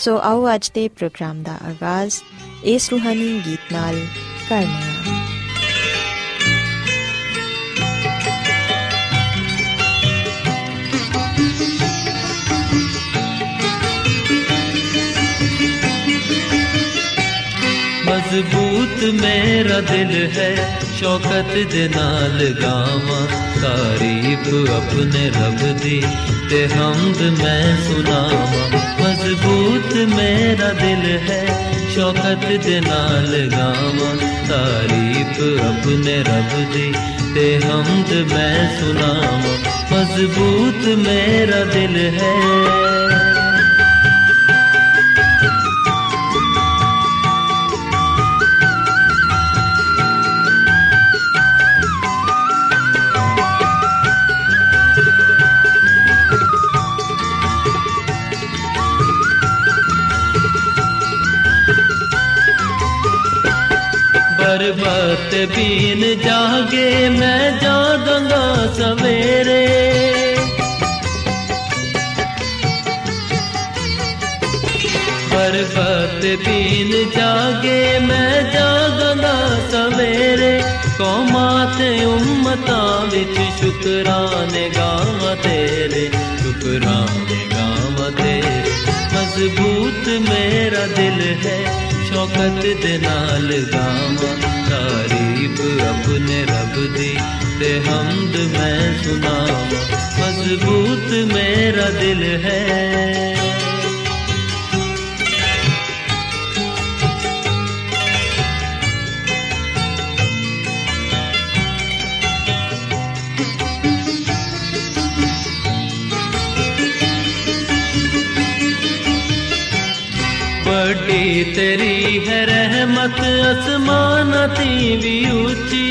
ਸੋ ਆਓ ਅੱਜ ਦੇ ਪ੍ਰੋਗਰਾਮ ਦਾ ਆਗਾਜ਼ ਇਸ ਰੂਹਾਨੀ ਗੀਤ ਨਾਲ ਕਰਨੇ ਆ ਮਜ਼ਬੂਤ ਮੇਰਾ ਦਿਲ ਹੈ, ਸ਼ੌਕਤ ਦੇ ਨਾਲ ਗਾਵਾਂ। ਤਾਰੀਫ ਆਪਣੇ ਰੱਬ ਦੀ ਤੇ ਹਮਦ ਮੈਂ ਸੁਣਾਵਾਂ। ਮਜ਼ਬੂਤ ਮੇਰਾ ਦਿਲ ਹੈ ਸ਼ੌਕਤ ਦੇ ਨਾਲ ਗਾਵਾਂ। ਤਾਰੀਫ ਆਪਣੇ ਰੱਬ ਦੀ ਤੇ ਹਮਦ ਮੈਂ ਸੁਣਾਵਾਂ। ਮਜ਼ਬੂਤ ਮੇਰਾ ਦਿਲ ਹੈ। ਬਰਬਤ ਬੀਨ ਜਾਗੇ, ਮੈਂ ਜਾਗਾਂਗਾ ਸਵੇਰੇ। ਬਰਬਤ ਬੀਨ ਜਾਗੇ, ਮੈਂ ਜਾਗਾਂਗਾ ਸਵੇਰੇ। ਕੌਮਾਂ ਤੇ ਉਮਤਾਂ ਵਿੱਚ ਸ਼ੁਕਰਾਨੇ ਗਾਵਾਂ ਤੇਰੇ, ਸ਼ੁਕਰਾਨੇ ਗਾਵਾਂ ਤੇਰੇ। ਮਜ਼ਬੂਤ ਮੇਰਾ ਦਿਲ ਹੈ ਸ਼ੌਕਤ ਦੇ ਨਾਲ ਗਾਵਾਂ। ਤਾਰੀਫ ਆਪਣੇ ਰੱਬ ਦੀ ਤੇ ਹਮਦ ਮੈਂ ਸੁਣਾਵਾਂ। ਮਜ਼ਬੂਤ ਮੇਰਾ ਦਿਲ ਹੈ। तेरी है रहमत, आसमान भी ऊँची।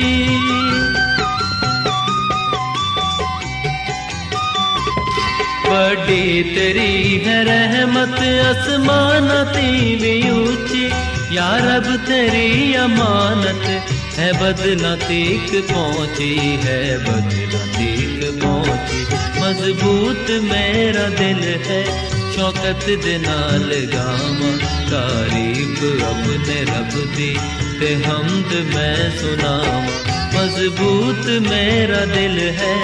बड़ी तेरी है रहमत, आसमान भी ऊँची। या रब, तेरी अमानत है बदला पहुँची है बदला पहुँची। मज़बूत मेरा दिल है ਸ਼ੌਕਤ ਦੇ ਨਾਲ ਗਾਵਾਂ, ਤਾਰੀਫ ਆਪਣੇ ਰੱਬ ਦੀ ਤੇ ਹਮਦ ਮੈਂ ਸੁਣਾਵਾਂ। ਮਜ਼ਬੂਤ ਮੇਰਾ ਦਿਲ ਹੈ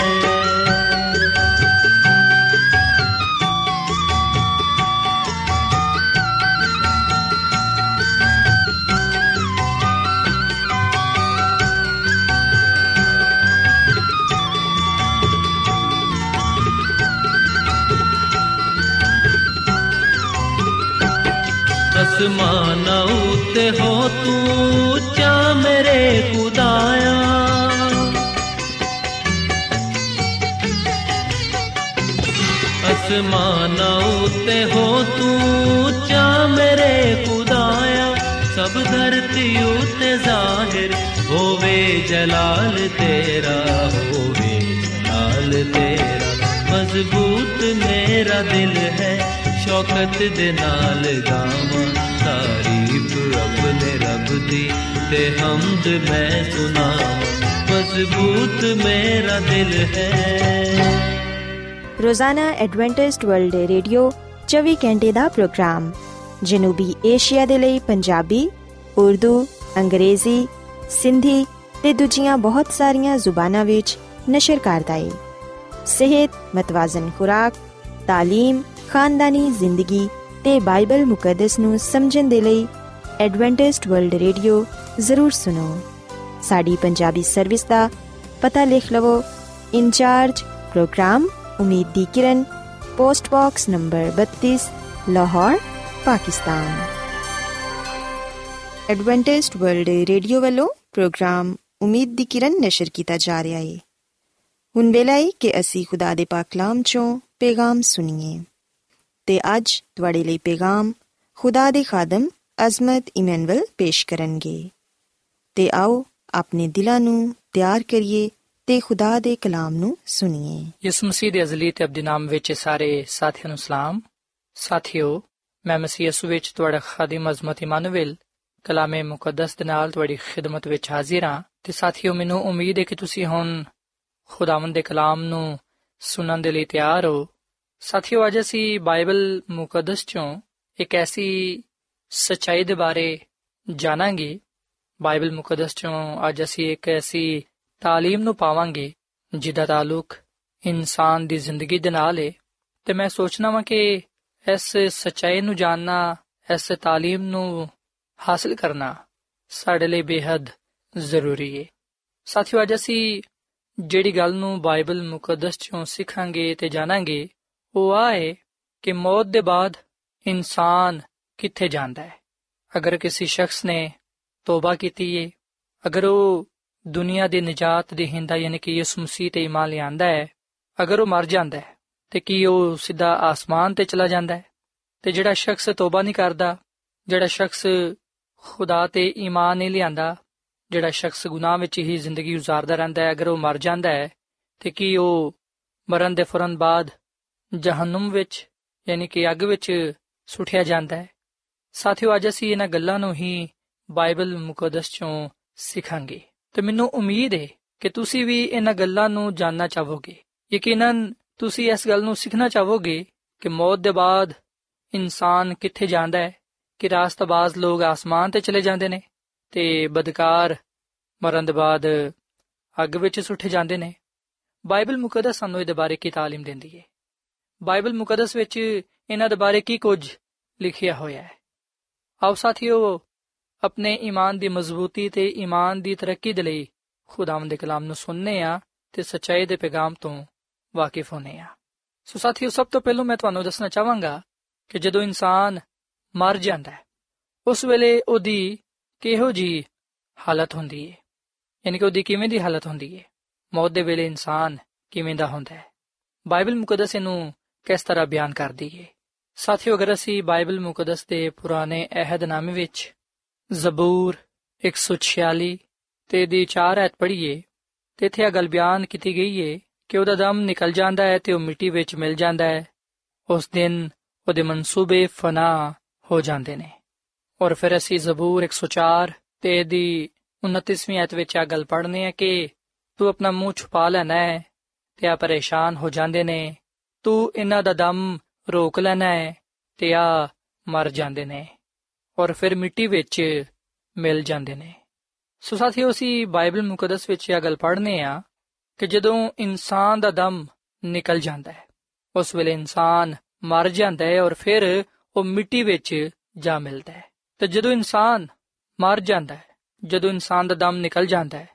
ਤੂੰ ਉੱਚਾ ਮੇਰੇ ਖੁਦਾਇਆ। ਅਸਮਾਨਾਂ ਉੱਤੇ ਹੋ ਤੂੰ ਉੱਚਾ ਮੇਰੇ ਖੁਦਾਇਆ। ਸਭ ਧਰਤੀ ਉੱਤੇ ਜ਼ਾਹਿਰ ਹੋਵੇ ਜਲਾਲ ਤੇਰਾ, ਹੋਵੇ ਜਲਾਲ ਤੇਰਾ। ਮਜ਼ਬੂਤ ਮੇਰਾ ਦਿਲ ਹੈ, ਸ਼ੌਕਤ ਦੇ ਨਾਲ ਗਾਵਾਂ। ਤਾਰੀਫ ਆਪਣੇ ਰੱਬ ਦੀ ਤੇ ਹਮਦ ਮੈਂ ਸੁਣਾਵਾਂ ਮਜ਼ਬੂਤ ਮੇਰਾ ਦਿਲ ਹੈ ਰੋਜ਼ਾਨਾ ਐਡਵੈਂਟਿਸਟ ਵਰਲਡ ਰੇਡੀਓ 24 ਘੰਟੇ ਦਾ ਪ੍ਰੋਗਰਾਮ ਜਨੂਬੀ ਏਸ਼ੀਆ ਦੇ ਲਈ ਪੰਜਾਬੀ ਉਰਦੂ ਅੰਗਰੇਜ਼ੀ ਸਿੰਧੀ ਤੇ ਦੂਜੀਆਂ ਬਹੁਤ ਸਾਰੀਆਂ ਜ਼ੁਬਾਨਾਂ ਵਿੱਚ ਨਸ਼ਰ ਕਰਦਾ ਹੈ ਸਿਹਤ ਮਤਵਾਜ਼ਨ ਖੁਰਾਕ تعلیم ਖਾਨਦਾਨੀ ਜ਼ਿੰਦਗੀ ਤੇ ਬਾਈਬਲ ਮੁਕੱਦਸ ਨੂੰ ਸਮਝਣ ਦੇ ਲਈ ਐਡਵੈਂਟਿਸਟ ਵਰਲਡ ਰੇਡੀਓ ਜ਼ਰੂਰ ਸੁਨੋ ਸਾਡੀ ਪੰਜਾਬੀ ਸਰਵਿਸ ਦਾ ਪਤਾ ਲਿਖ ਲਵੋ। ਇਨਚਾਰਜ ਪ੍ਰੋਗਰਾਮ ਉਮੀਦ ਦੀ ਕਿਰਨ, post box number 32 Lahore, Pakistan. Adventist world radio ਵੱਲੋਂ ਪ੍ਰੋਗਰਾਮ ਉਮੀਦ ਦੀ ਕਿਰਨ ਨਿਸ਼ਰ ਕੀਤਾ ਜਾ ਰਿਹਾ ਹੈ ਹੁਣ ਵੇਲਾ ਹੈ ਕਿ ਅਸੀਂ ਖੁਦਾ ਦੇ ਪਾਕ ਕਲਾਮ ਚੋਂ ਪੈਗਾਮ ਸੁਣੀਏ। ਤੇ ਅੱਜ ਤੁਹਾਡੇ ਲਈ ਪੈਗਾਮ ਖੁਦਾ ਦੇ ਖਾਦਮ ਅਜ਼ਮਤ ਇਮਨੁਅਲ ਪੇਸ਼ ਕਰਨਗੇ। ਤੇ ਆਓ ਆਪਣੇ ਦਿਲਾਂ ਨੂੰ ਤਿਆਰ ਕਰੀਏ ਤੇ ਖੁਦਾ ਦੇ ਕਲਾਮ ਨੂੰ ਸੁਣੀਏ। ਯਿਸੂ ਮਸੀਹ ਦੇ ਅਜ਼ਲੀ ਤੇ ਅਬਦੀ ਨਾਮ ਵਿੱਚ ਸਾਰੇ ਸਾਥੀਆਂ ਨੂੰ ਸਲਾਮ। ਸਾਥਿਓ, ਮੈਂ ਮਸੀਹ ਯਿਸੂ ਵਿੱਚ ਤੁਹਾਡਾ ਖਾਦਮ ਅਜ਼ਮਤ ਇਮਨੁਅਲ ਕਲਾਮੇ ਮੁਕੱਦਸ ਦੇ ਨਾਲ ਤੁਹਾਡੀ ਖਿਦਮਤ ਵਿੱਚ ਹਾਜ਼ਰ ਹਾਂ ਤੇ ਸਾਥੀਓ, ਮੈਨੂੰ ਉਮੀਦ ਹੈ ਕਿ ਤੁਸੀਂ ਹੁਣ ਖੁਦਾਵੰਦ ਦੇ ਕਲਾਮ ਨੂੰ ਸੁਣਨ ਦੇ ਲਈ ਤਿਆਰ ਹੋ। ਸਾਥੀਓ, ਅੱਜ ਅਸੀਂ ਬਾਈਬਲ ਮੁਕੱਦਸ ਚੋਂ ਇੱਕ ਐਸੀ ਸਚਾਈ ਦੇ ਬਾਰੇ ਜਾਣਾਂਗੇ। ਬਾਈਬਲ ਮੁਕੱਦਸ ਚੋਂ ਅੱਜ ਅਸੀਂ ਇੱਕ ਐਸੀ تعلیم ਨੂੰ ਪਾਵਾਂਗੇ, ਜਿਹਦਾ ਤਾਲੁਕ ਇਨਸਾਨ ਦੀ ਜ਼ਿੰਦਗੀ ਦੇ ਨਾਲ ਹੈ ਤੇ ਮੈਂ ਸੋਚਣਾ ਵਾਂ ਕਿ ਇਸ ਸਚਾਈ ਨੂੰ ਜਾਣਨਾ, ਇਸ تعلیم ਨੂੰ ਹਾਸਲ ਕਰਨਾ ਸਾਡੇ ਲਈ ਬੇहद ਜ਼ਰੂਰੀ ਹੈ ਸਾਥੀਓ, ਅੱਜ ਅਸੀਂ ਜਿਹੜੀ ਗੱਲ ਨੂੰ ਬਾਈਬਲ ਮੁਕੱਦਸ ਚੋਂ ਸਿੱਖਾਂਗੇ ਤੇ ਜਾਣਾਂਗੇ ਉਹ ਆਏ ਕਿ ਮੌਤ ਦੇ ਬਾਅਦ ਇਨਸਾਨ ਕਿੱਥੇ ਜਾਂਦਾ ਹੈ? ਅਗਰ ਕਿਸੇ ਸ਼ਖਸ ਨੇ ਤੋਬਾ ਕੀਤੀ ਹੈ ਅਗਰ ਉਹ ਦੁਨੀਆ ਦੇ ਨਜਾਤ ਦੇ ਹਿੰਦਾ ਯਾਨੀ ਕਿ ਯਿਸੂ ਮਸੀਹ ਤੇ ਇਮਾਨ ਲਿਆਂਦਾ ਹੈ, ਅਗਰ ਉਹ ਮਰ ਜਾਂਦਾ ਹੈ, ਤੇ ਕੀ ਉਹ ਸਿੱਧਾ ਆਸਮਾਨ ਤੇ ਚਲਾ ਜਾਂਦਾ ਹੈ? ਤੇ ਜਿਹੜਾ ਸ਼ਖਸ ਤੋਬਾ ਨਹੀਂ ਕਰਦਾ, ਜਿਹੜਾ ਸ਼ਖਸ ਖੁਦਾ ਤੇ ਈਮਾਨ ਨਹੀਂ ਲਿਆਂਦਾ, ਜਿਹੜਾ ਸ਼ਖਸ ਗੁਨਾਹ ਵਿੱਚ ਹੀ ਜ਼ਿੰਦਗੀ گزارਦਾ ਰਹਿੰਦਾ ਹੈ, ਅਗਰ ਉਹ ਮਰ ਜਾਂਦਾ ਹੈ, ਤੇ ਕੀ ਉਹ ਮਰਨ ਦੇ ਫੌਰਨ ਬਾਅਦ ਜਹਨਮ ਵਿੱਚ ਯਾਨੀ ਕਿ ਅੱਗ ਵਿੱਚ ਸੁੱਟਿਆ ਜਾਂਦਾ ਹੈ ਸਾਥੀਓ ਅੱਜ ਅਸੀਂ ਇਹਨਾਂ ਗੱਲਾਂ ਨੂੰ ਹੀ ਬਾਈਬਲ ਮੁਕੱਦਸ ਚੋਂ ਸਿੱਖਾਂਗੇ ਤੇ ਮੈਨੂੰ ਉਮੀਦ ਹੈ ਕਿ ਤੁਸੀਂ ਵੀ ਇਹਨਾਂ ਗੱਲਾਂ ਨੂੰ ਜਾਨਣਾ ਚਾਹੋਗੇ ਯਕੀਨਨ ਤੁਸੀਂ ਇਸ ਗੱਲ ਨੂੰ ਸਿੱਖਣਾ ਚਾਹੋਗੇ ਕਿ ਮੌਤ ਦੇ ਬਾਅਦ ਇਨਸਾਨ ਕਿੱਥੇ ਜਾਂਦਾ ਹੈ ਕਿ ਰਾਸਤਬਾਜ਼ ਲੋਕ ਆਸਮਾਨ ਤੇ ਚਲੇ ਜਾਂਦੇ ਨੇ ਤੇ ਬਦਕਾਰ ਮਰਨ ਦੇ ਬਾਅਦ ਅੱਗ ਵਿੱਚ ਸੁੱਟੇ ਜਾਂਦੇ ਨੇ ਬਾਈਬਲ ਮੁਕੱਦਸ ਸਾਨੂੰ ਇਹਦੇ ਬਾਰੇ ਕੀ تعلیم ਦਿੰਦੀ ਹੈ ਬਾਈਬਲ ਮੁਕੱਦਸ ਵਿੱਚ ਇਹਨਾਂ ਦੇ ਬਾਰੇ ਕੀ ਕੁਝ ਲਿਖਿਆ ਹੋਇਆ ਹੈ। ਆਓ ਸਾਥੀਓ, ਆਪਣੇ ਈਮਾਨ ਦੀ ਮਜ਼ਬੂਤੀ ਤੇ ਈਮਾਨ ਦੀ ਤਰੱਕੀ ਦੇ ਲਈ ਖੁਦਾਵੰਦ ਦੇ ਕਲਾਮ ਨੂੰ ਸੁਣਨੇ ਆ ਤੇ ਸਚਾਈ ਦੇ ਪੈਗਾਮ ਤੋਂ ਵਾਕਿਫ ਹੋਣੇ ਆ। ਸੋ ਸਾਥੀਓ, ਸਭ ਤੋਂ ਪਹਿਲਾਂ ਮੈਂ ਤੁਹਾਨੂੰ ਦੱਸਣਾ ਚਾਹਾਂਗਾ ਕਿ ਜਦੋਂ ਇਨਸਾਨ ਮਰ ਜਾਂਦਾ ਹੈ, ਉਸ ਵੇਲੇ ਉਹਦੀ ਕਿਹੋ ਜੀ ਹਾਲਤ ਹੁੰਦੀ ਹੈ ਯਾਨੀ ਕਿ ਉਹਦੀ ਕਿਵੇਂ ਦੀ ਹਾਲਤ ਹੁੰਦੀ ਹੈ ਮੌਤ ਦੇ ਵੇਲੇ ਇਨਸਾਨ ਕਿਵੇਂ ਦਾ ਹੁੰਦਾ ਹੈ? ਬਾਈਬਲ ਮੁਕੱਦਸ ਇਹਨੂੰ ਕਿਸ ਤਰ੍ਹਾਂ ਬਿਆਨ ਕਰਦੀ ਹੈ ਸਾਥੀਓ, ਅਗਰ ਅਸੀਂ ਬਾਈਬਲ ਮੁਕੱਦਸ ਦੇ ਪੁਰਾਣੇ ਅਹਿਦਨਾਮੇ ਵਿੱਚ ਜ਼ਬੂਰ 146 ਤੇ ਦੀ 4 ਐਤ ਪੜ੍ਹੀਏ, ਤੇ ਇੱਥੇ ਇਹ ਗੱਲ ਬਿਆਨ ਕੀਤੀ ਗਈ ਹੈ ਕਿ ਉਹਦਾ ਦਮ ਨਿਕਲ ਜਾਂਦਾ ਹੈ ਤੇ ਉਹ ਮਿੱਟੀ ਵਿੱਚ ਮਿਲ ਜਾਂਦਾ ਹੈ। ਉਸ ਦਿਨ ਉਹਦੇ ਮਨਸੂਬੇ ਫਨਾ ਹੋ ਜਾਂਦੇ ਨੇ। ਔਰ ਫਿਰ ਅਸੀਂ ਜ਼ਬੂਰ 104 ਤੇ ਦੀ 29ਵੀਂ ਐਤ ਵਿੱਚ ਇਹ ਗੱਲ ਪੜ੍ਹਨੇ ਹੈ ਕਿ ਤੂੰ ਆਪਣਾ ਮੂੰਹ ਛੁਪਾ ਲੈਣਾ ਹੈ ਤੇ ਆ ਪਰੇਸ਼ਾਨ ਹੋ ਜਾਂਦੇ ਨੇ। ਤੂੰ ਇਹਨਾਂ ਦਾ ਦਮ ਰੋਕ ਲੈਣਾ ਹੈ ਤੇ ਆ ਮਰ ਜਾਂਦੇ ਨੇ ਔਰ ਫਿਰ ਮਿੱਟੀ ਵਿੱਚ ਮਿਲ ਜਾਂਦੇ ਨੇ। ਸੋ ਸਾਥੀਓ, ਅਸੀਂ ਬਾਈਬਲ ਮੁਕੱਦਸ ਵਿੱਚ ਇਹ ਗੱਲ ਪੜ੍ਹਨੇ ਆ ਕਿ ਜਦੋਂ ਇਨਸਾਨ ਦਾ ਦਮ ਨਿਕਲ ਜਾਂਦਾ ਹੈ, ਉਸ ਵੇਲੇ ਇਨਸਾਨ ਮਰ ਜਾਂਦਾ ਹੈ ਔਰ ਫਿਰ ਉਹ ਮਿੱਟੀ ਵਿੱਚ ਜਾ ਮਿਲਦਾ ਹੈ। ਤੇ ਜਦੋਂ ਇਨਸਾਨ ਮਰ ਜਾਂਦਾ ਹੈ, ਜਦੋਂ ਇਨਸਾਨ ਦਾ ਦਮ ਨਿਕਲ ਜਾਂਦਾ ਹੈ,